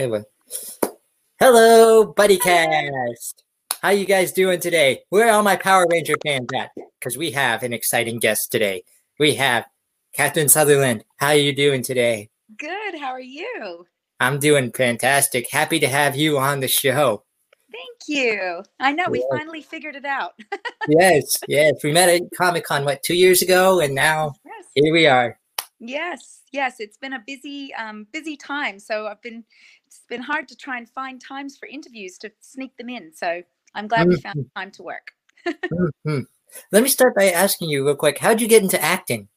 Anyway. Hello, BuddyCast. How you guys doing today? Where are all my Power Ranger fans at? Because we have an exciting guest today. We have Catherine Sutherland. How are you doing today? Good. How are you? I'm doing fantastic. Happy to have you on the show. Thank you. I know we finally figured it out. yes, yes. We met at Comic Con what two years ago, and now yes. here we are. Yes, yes. It's been a busy, um, busy time. So I've been. It's been hard to try and find times for interviews to sneak them in. So I'm glad we found mm-hmm. time to work. mm-hmm. Let me start by asking you real quick. How did you get into acting?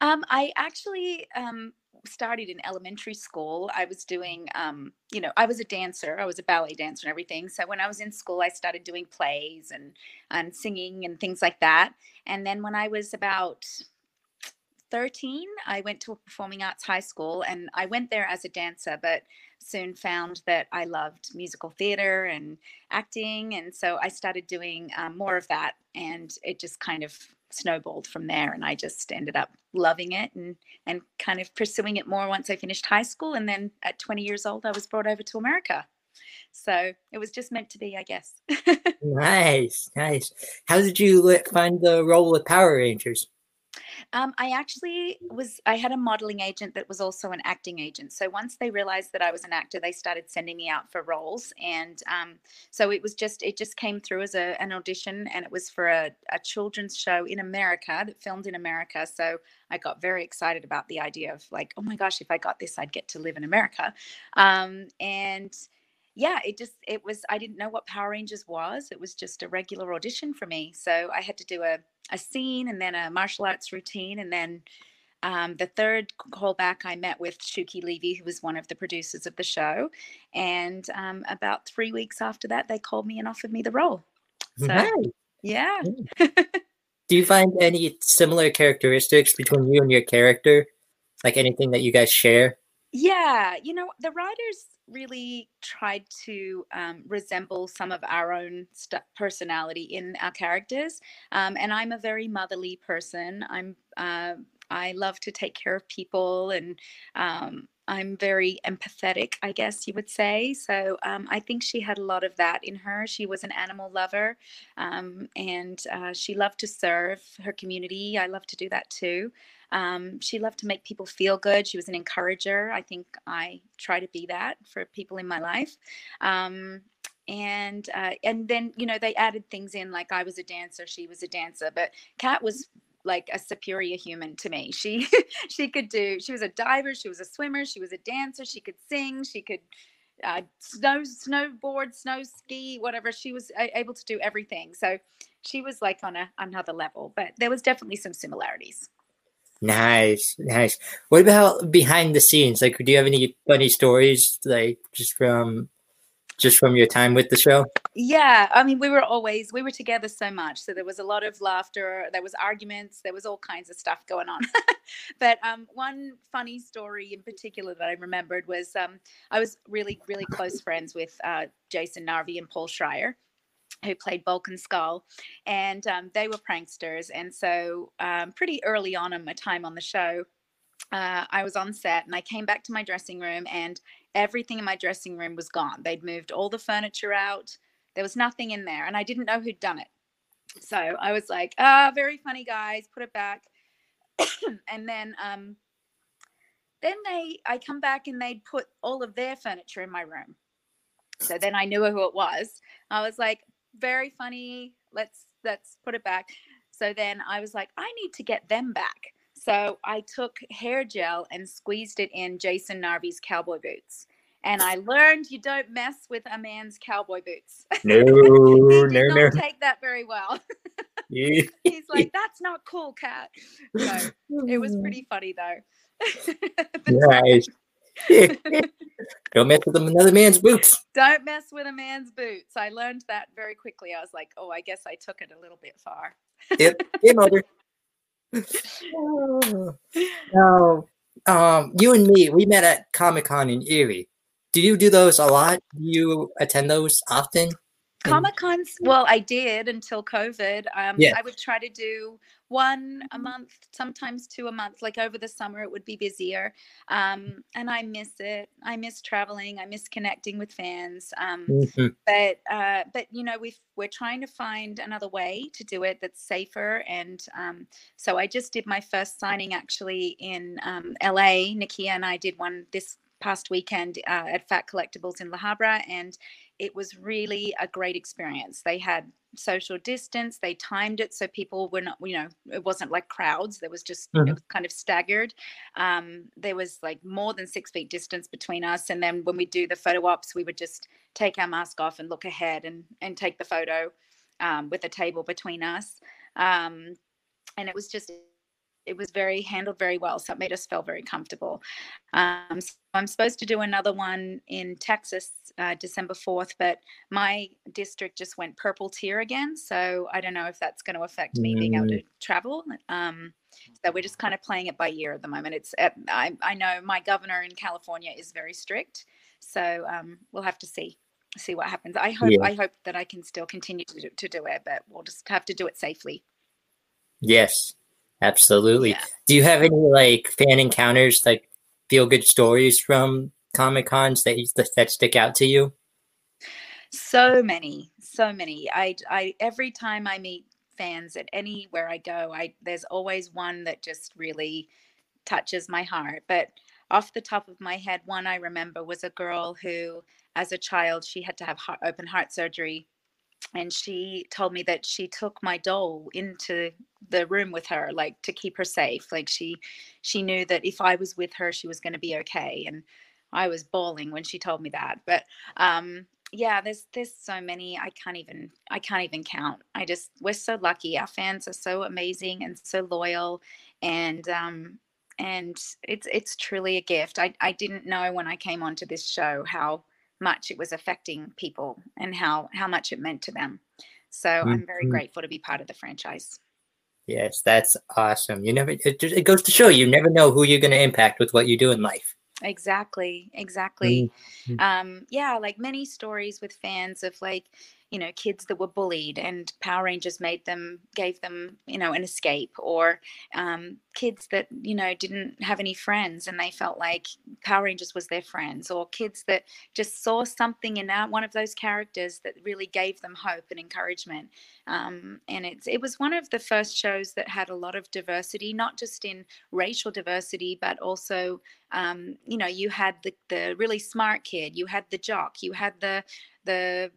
Um, I actually um, started in elementary school. I was doing, um, you know, I was a dancer. I was a ballet dancer and everything. So when I was in school, I started doing plays and and singing and things like that. And then when I was about 13, I went to a performing arts high school and I went there as a dancer, but soon found that I loved musical theater and acting. And so I started doing um, more of that. And it just kind of snowballed from there and I just ended up loving it and and kind of pursuing it more once I finished high school and then at 20 years old I was brought over to America. So it was just meant to be, I guess. nice, nice. How did you find the role of Power Rangers? Um, I actually was, I had a modeling agent that was also an acting agent. So once they realized that I was an actor, they started sending me out for roles. And um, so it was just, it just came through as a, an audition and it was for a, a children's show in America that filmed in America. So I got very excited about the idea of like, oh my gosh, if I got this, I'd get to live in America. Um, and yeah, it just it was I didn't know what Power Rangers was. It was just a regular audition for me. So I had to do a a scene and then a martial arts routine and then um, the third callback, I met with Shuki Levy, who was one of the producers of the show. And um, about three weeks after that, they called me and offered me the role. So, nice. yeah. Do you find any similar characteristics between you and your character? Like anything that you guys share? Yeah. You know, the writers really tried to um, resemble some of our own st- personality in our characters. Um, and I'm a very motherly person. I'm uh, I love to take care of people, and um, I'm very empathetic, I guess you would say. So um, I think she had a lot of that in her. She was an animal lover, um, and uh, she loved to serve her community. I love to do that too. Um, she loved to make people feel good. She was an encourager. I think I try to be that for people in my life. Um, and uh, and then you know they added things in like I was a dancer, she was a dancer, but Kat was like a superior human to me. She she could do. She was a diver. She was a swimmer. She was a dancer. She could sing. She could uh, snow snowboard, snow ski, whatever. She was able to do everything. So she was like on a another level. But there was definitely some similarities. Nice, nice. What about behind the scenes? Like, do you have any funny stories, like just from just from your time with the show? Yeah, I mean, we were always we were together so much, so there was a lot of laughter. There was arguments. There was all kinds of stuff going on. but um, one funny story in particular that I remembered was um, I was really, really close friends with uh, Jason Narvy and Paul Schrier who played Bulk and Skull, and um, they were pranksters. And so, um, pretty early on in my time on the show, uh, I was on set and I came back to my dressing room, and everything in my dressing room was gone. They'd moved all the furniture out, there was nothing in there, and I didn't know who'd done it. So I was like, ah, very funny guys, put it back. and then, um, then they, I come back and they'd put all of their furniture in my room. So then I knew who it was. I was like, very funny. Let's let's put it back. So then I was like, I need to get them back. So I took hair gel and squeezed it in Jason Narvy's cowboy boots. And I learned you don't mess with a man's cowboy boots. No, no, no. take that very well. He's like, that's not cool, cat. So it was pretty funny though. nice. Don't mess with another man's boots. Don't mess with a man's boots. I learned that very quickly. I was like, oh, I guess I took it a little bit far. yep. Game over. Now, um, you and me, we met at Comic Con in Erie. Do you do those a lot? Do you attend those often? Comic Cons, well, I did until COVID. Um, yeah. I would try to do one a month, sometimes two a month. Like over the summer, it would be busier. Um, and I miss it. I miss traveling. I miss connecting with fans. Um, mm-hmm. But uh, but you know, we we're trying to find another way to do it that's safer. And um, so I just did my first signing actually in um, LA. Nakia and I did one this past weekend uh, at Fat Collectibles in La Habra, and it was really a great experience. They had social distance, they timed it so people were not, you know, it wasn't like crowds. There was just mm-hmm. it was kind of staggered. Um, there was like more than six feet distance between us, and then when we do the photo ops, we would just take our mask off and look ahead and and take the photo um, with a table between us. Um, and it was just it was very handled very well so it made us feel very comfortable um, so i'm supposed to do another one in texas uh, december 4th but my district just went purple tier again so i don't know if that's going to affect me mm. being able to mm. travel um, so we're just kind of playing it by ear at the moment it's I, I know my governor in california is very strict so um, we'll have to see see what happens i hope yeah. i hope that i can still continue to do, to do it but we'll just have to do it safely yes Absolutely. Yeah. Do you have any like fan encounters, like feel good stories from Comic Cons that that stick out to you? So many, so many. I, I every time I meet fans at anywhere I go, I there's always one that just really touches my heart. But off the top of my head, one I remember was a girl who, as a child, she had to have heart, open heart surgery and she told me that she took my doll into the room with her like to keep her safe like she she knew that if i was with her she was going to be okay and i was bawling when she told me that but um yeah there's there's so many i can't even i can't even count. I just we're so lucky our fans are so amazing and so loyal and um and it's it's truly a gift. I i didn't know when i came onto this show how much it was affecting people and how how much it meant to them. So mm-hmm. I'm very mm-hmm. grateful to be part of the franchise. Yes, that's awesome. You never it, it goes to show you never know who you're going to impact with what you do in life. Exactly, exactly. Mm-hmm. Um, yeah, like many stories with fans of like you know kids that were bullied and power rangers made them gave them you know an escape or um, kids that you know didn't have any friends and they felt like power rangers was their friends or kids that just saw something in that one of those characters that really gave them hope and encouragement. Um, and it's it was one of the first shows that had a lot of diversity not just in racial diversity but also um, you know you had the, the really smart kid you had the jock you had the the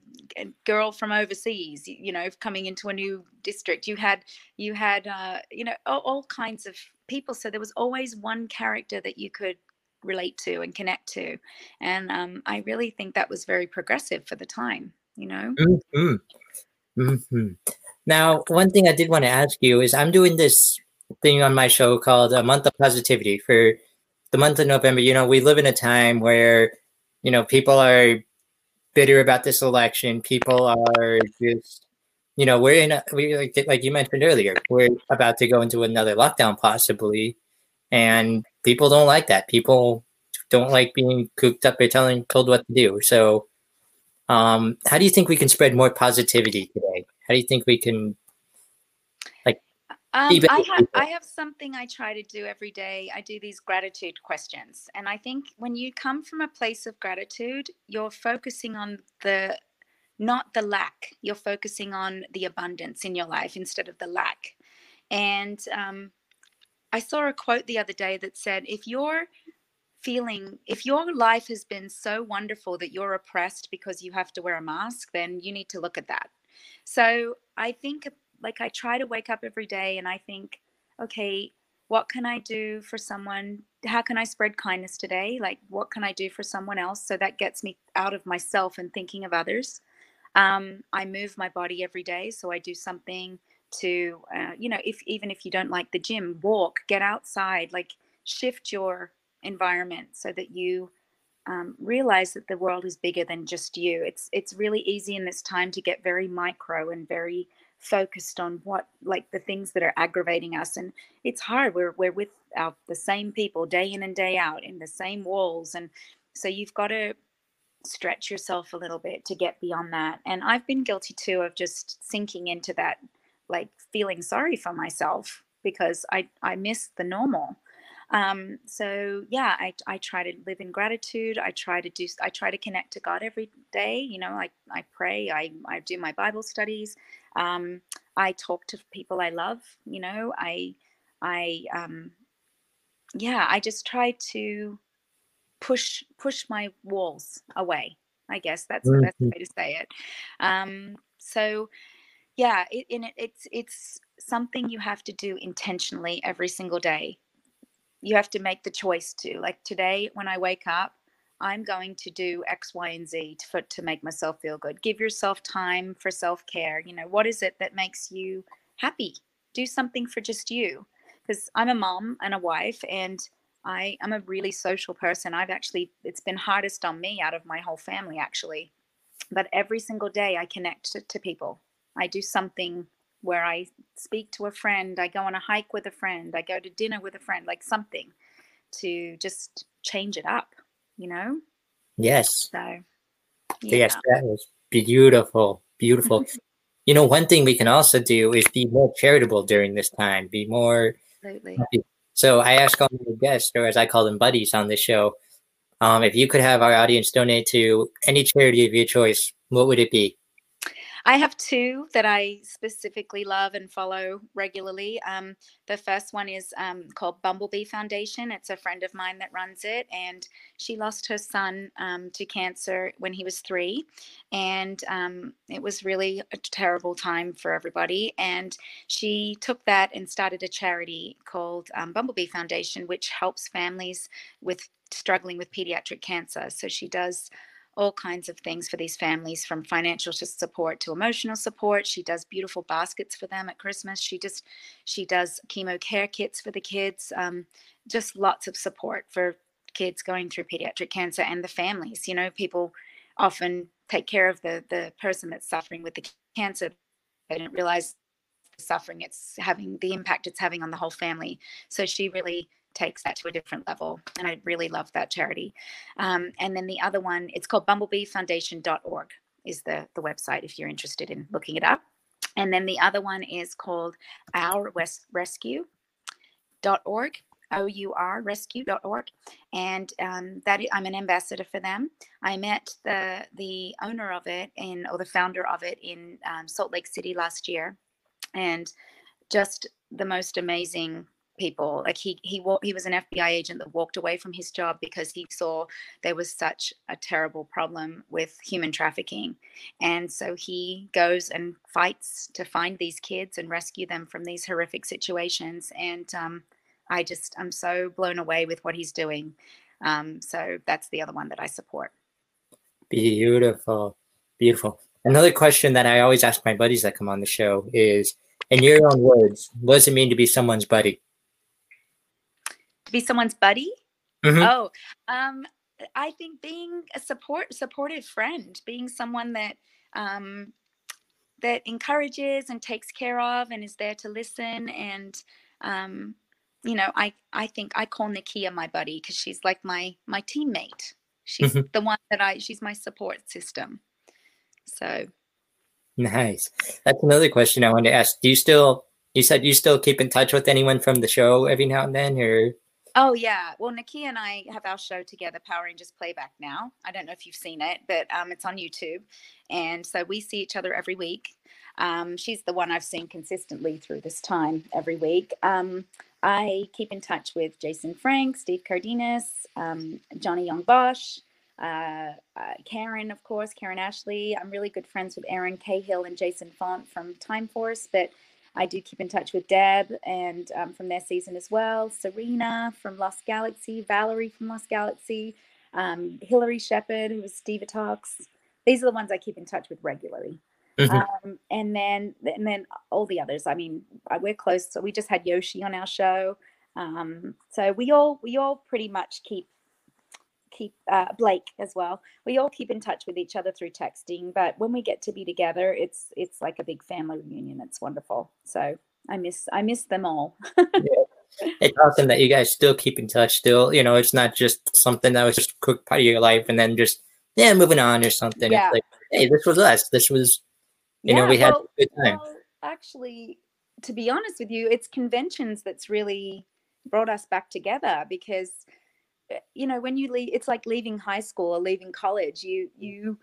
girl from overseas you know coming into a new district. You had you had uh, you know all, all kinds of people. So there was always one character that you could relate to and connect to. And um, i really think that was very progressive for the time you know? Mm-hmm. Mm-hmm. now one thing i did want to ask you is i'm doing this thing on my show called a month of positivity for the month of november. You know we live in a time where you know people are bitter about this election. People are just, you know, we're in, a, we like, like you mentioned earlier, we're about to go into another lockdown possibly, and people don't like that. People don't like being cooped up or telling told what to do. So, um, how do you think we can spread more positivity today? How do you think we can um, I have I have something I try to do every day. I do these gratitude questions, and I think when you come from a place of gratitude, you're focusing on the not the lack. You're focusing on the abundance in your life instead of the lack. And um, I saw a quote the other day that said, "If you're feeling if your life has been so wonderful that you're oppressed because you have to wear a mask then you need to look at that so i think like I try to wake up every day and I think, okay, what can I do for someone? How can I spread kindness today? Like, what can I do for someone else? So that gets me out of myself and thinking of others. Um, I move my body every day, so I do something to, uh, you know, if even if you don't like the gym, walk, get outside, like shift your environment so that you um, realize that the world is bigger than just you. It's it's really easy in this time to get very micro and very focused on what like the things that are aggravating us and it's hard we're we're with our the same people day in and day out in the same walls and so you've got to stretch yourself a little bit to get beyond that. And I've been guilty too of just sinking into that, like feeling sorry for myself because I, I miss the normal. Um, so yeah, I, I try to live in gratitude. I try to do, I try to connect to God every day. You know, I, I pray, I, I do my Bible studies. Um, I talk to people I love, you know, I, I, um, yeah, I just try to push push my walls away. I guess that's the best Mhm. way to say it. Um, so yeah, it, it, it's it's something you have to do intentionally every single day. You have to make the choice to like today when I wake up, I'm going to do X, Y, and Z to, for, to make myself feel good. Give yourself time for self care. You know, what is it that makes you happy? Do something for just you. Because I'm a mom and a wife, and I am a really social person. I've actually, it's been hardest on me out of my whole family, actually. But every single day I connect to, to people. I do something where I speak to a friend, I go on a hike with a friend, I go to dinner with a friend, like something to just change it up, you know? Yes. So, Yes, that was beautiful. Beautiful. you know, one thing we can also do is be more charitable during this time, be more absolutely. So I ask all my guests, or as I call them, buddies on this show, um, if you could have our audience donate to any charity of your choice, what would it be? I have two that I specifically love and follow regularly. Um, the first one is um, called Bumblebee Foundation. It's a friend of mine that runs it, and she lost her son um, to cancer when he was three, and um, it was really a terrible time for everybody. And she took that and started a charity called um, Bumblebee Foundation, which helps families with struggling with pediatric cancer. So she does all kinds of things for these families from financial support to emotional support. She does beautiful baskets for them at christmas. She just she does chemo care kits for the kids um, just lots of support for kids going through pediatric cancer and the families you know people often take care of the the person that's suffering with the cancer. They don't realize the suffering it's having the impact it's having on the whole family. So she really takes that to a different level. And I really love that charity. Um, and then the other one, it's called bumblebeefoundation.org is the, the website if you're interested in looking it up. And then the other one is called Our Rescue.org. O-U-R rescue.org and um, that I'm an ambassador for them. I met the the owner of it in or the founder of it in um, Salt Lake City last year, and just the most amazing people like he he he was an FBI agent that walked away from his job because he saw there was such a terrible problem with human trafficking. And so he goes and fights to find these kids and rescue them from these horrific situations. And um, I just I'm so blown away with what he's doing. Um, so that's the other one that I support. Beautiful. Beautiful. Another question that I always ask my buddies that come on the show is in your own words what does it mean to be someone's buddy be someone's buddy. Mhm. Oh, um, I think being a support supportive friend, being someone that um, that encourages and takes care of and is there to listen and um, you know, I I think I call Nakia my buddy because she's like my my teammate. She's Mhm. the one that I she's my support system. So Nice. That's another question I wanted to ask. Do you still you said you still keep in touch with anyone from the show every now and then or Oh yeah. Well, Nikki and I have our show together, Power Rangers Playback now. I don't know if you've seen it, but um, it's on YouTube, and so we see each other every week. Um, she's the one I've seen consistently through this time every week. Um, I keep in touch with Jason Frank, Steve Cardenas, um, Johnny Yong Bosch, uh, uh, Karen, of course, Karen Ashley. I'm really good friends with Erin Cahill and Jason Faunt from Time Force, but I do keep in touch with Deb and um, from their season as well, Cerina from Lost Galaxy, Valerie from Lost Galaxy, um, Hilary Shepard, who was Divatox. These are the ones I keep in touch with regularly. Mhm. Um, and then and then all the others. I mean, we're close. So we just had Yoshi on our show. Um, so we all we all pretty much keep keep uh, Blake as well. We all keep in touch with each other through texting, but when we get to be together, it's it's like a big family reunion. It's wonderful. So I miss I miss them all. it's awesome that you guys still keep in touch still you know it's not just something that was just a quick part of your life and then just yeah, moving on or something. Yeah. It's like, hey, this was us. This was, you know, Yeah, we had well- a good time. Well, actually, to be honest with you, it's conventions that's really brought us back together because you know when you leave it's like leaving high school or leaving college you you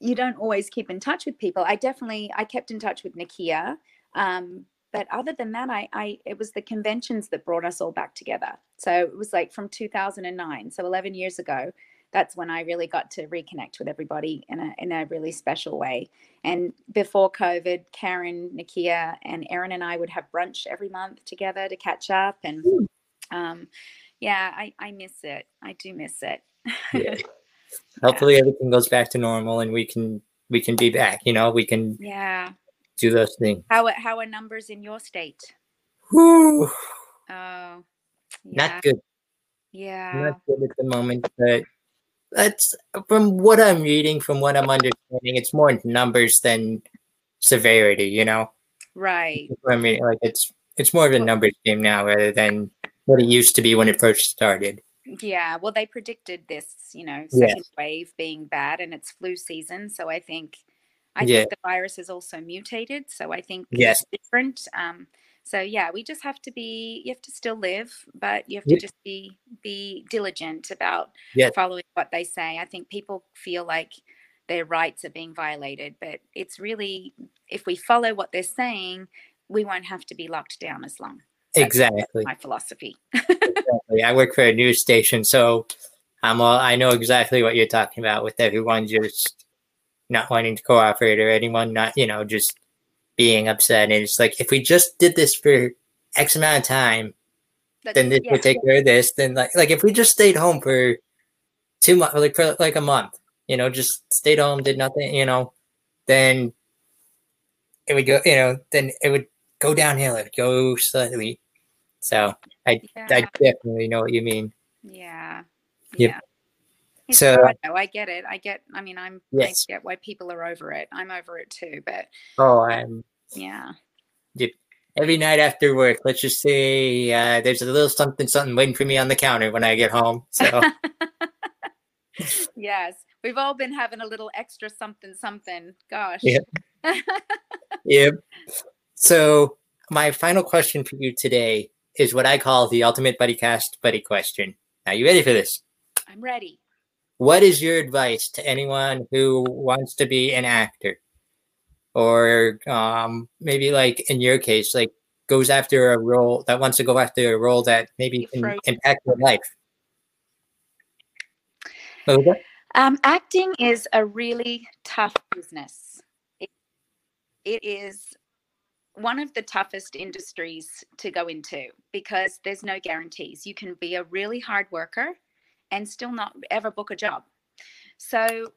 you don't always keep in touch with people. I definitely i kept in touch with nakia um, but other than that I, I it was the conventions that brought us all back together. So it was like from 2009 so 11 years ago that's when i really got to reconnect with everybody in a in a really special way. And before COVID, Karen, Nakia, and Erin and I would have brunch every month together to catch up. And um, yeah, I, I miss it. I do miss it. Yeah. Hopefully everything goes back to normal and we can we can be back. You know, we can yeah. do those things. How are, how are numbers in your state? Whew, Oh, yeah. not good. Yeah. Not good at the moment, but that's from what I'm reading, from what I'm understanding, it's more numbers than severity. You know, Right. I mean, like it's it's more of a numbers game now rather than what it used to be when it first started. Yeah. Well, they predicted this, you know, Yes. second wave being bad and it's flu season. So I think, I Yeah. think the virus has also mutated. So I think Yes. it's different. Um, so yeah, we just have to be, you have to still live, but you have to Yeah. just be, be diligent about Yes. following what they say. I think people feel like their rights are being violated, but it's really, if we follow what they're saying, we won't have to be locked down as long. Exactly. My philosophy. exactly. I work for a news station, so I'm all, I know exactly what you're talking about with everyone just not wanting to cooperate or anyone not, you know, just being upset. And it's like if we just did this for X amount of time, then this yeah, would take care of this. Then like like if we just stayed home for two months, like for like a month, you know, just stayed home, did nothing, you know, then it would go, you know, then it would go downhill. It would go slightly. So I yeah. I definitely know what you mean. Yeah. Yep. Yeah. It's So- hard. I get it. I get I mean I'm Yes. I get why people are over it. I'm over it too, but Oh, I'm yeah. every night after work. Let's just say uh, there's a little something something waiting for me on the counter when I get home. So yes. We've all been having a little extra something something. Gosh. Yeah. Yep. So my final question for you today is what I call the ultimate buddy cast buddy question. Are you ready for this? I'm ready. What is your advice to anyone who wants to be an actor? Or um, maybe like in your case, like goes after a role that wants to go after a role that maybe can impact your life. That? Um, acting is a really tough business. It, it is one of the toughest industries to go into because there's no guarantees. You can be a really hard worker and still not ever book a job. So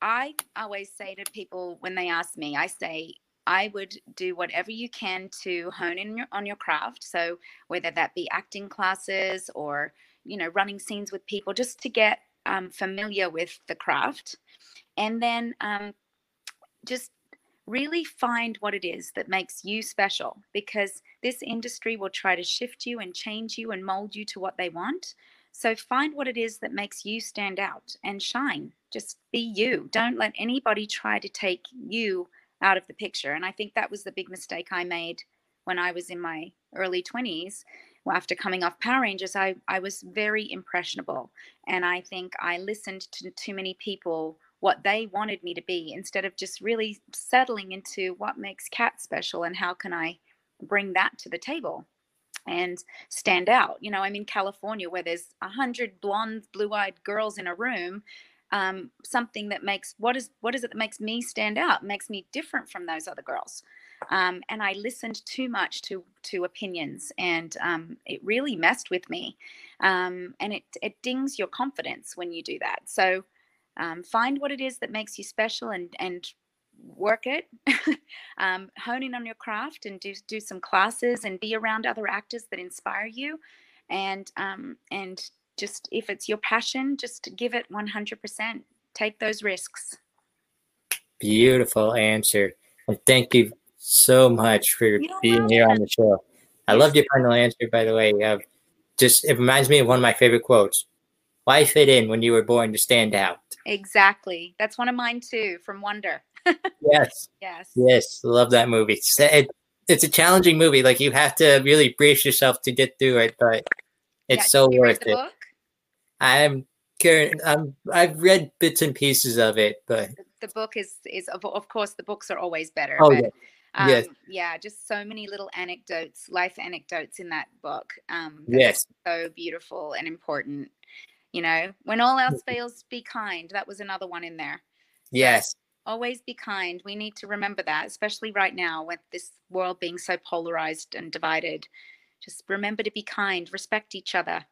I always say to people when they ask me, I say, I would do whatever you can to hone in your, on your craft. So whether that be acting classes or you know running scenes with people, just to get um, familiar with the craft, and then um, just really find what it is that makes you special because this industry will try to shift you and change you and mold you to what they want. So find what it is that makes you stand out and shine. Just be you. Don't let anybody try to take you out of the picture. And I think that was the big mistake I made when I was in my early 20s. Well, after coming off Power Rangers, I, I was very impressionable. And I think I listened to too many people what they wanted me to be instead of just really settling into what makes Cat special and how can I bring that to the table and stand out. You know, I'm in California where there's a hundred blonde, blue-eyed girls in a room. Um, something that makes what is what is it that makes me stand out, makes me different from those other girls. Um, and I listened too much to to opinions, and um, it really messed with me. Um, and it it dings your confidence when you do that. So um, find what it is that makes you special and and work it um, hone in on your craft and do do some classes and be around other actors that inspire you and um, and just if it's your passion just give it 100% take those risks Beautiful answer. And thank you so much for You're being here on the show. I loved your final answer, by the way. Uh, just it reminds me of one of my favorite quotes. Why fit in when you were born to stand out? Exactly. That's one of mine too, from Wonder. yes. Yes. Yes. Love that movie. It, it's a challenging movie. Like you have to really brace yourself to get through it, but it's Yeah, so did you read worth it. book? I'm current. I'm. I've read bits and pieces of it, but The book is is of, of course the books are always better. oh but, yeah, um, yes. yeah, just so many little anecdotes, life anecdotes in that book. Um, yes, so beautiful and important. You know, when all else Mm-hmm. fails, be kind. That was another one in there. yes, Always be kind. We need to remember that, especially right now with this world being so polarized and divided. Just remember to be kind, respect each other.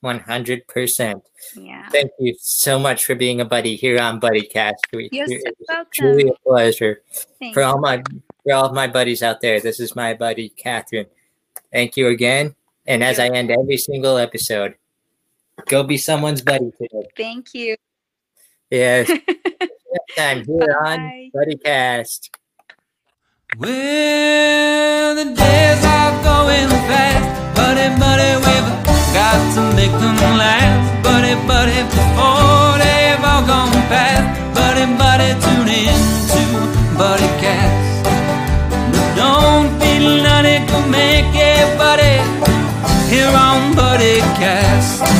one hundred percent. Yeah. Thank you so much for being a buddy here on Buddy Cast. We, You're so welcome. truly a pleasure. Thank For all my for all of my buddies out there, this is my buddy Catherine. Thank you again. And as I end every single episode, go be someone's buddy today. Thank you. Yes. Next time here on Bye. Buddy Cast. Well, the days are going fast, buddy, buddy, we've got to make them last, buddy, buddy, before they've all gone past, buddy, buddy, tune in to Buddy Cast. But don't be nutty, go make it, buddy, here on Buddy Cast.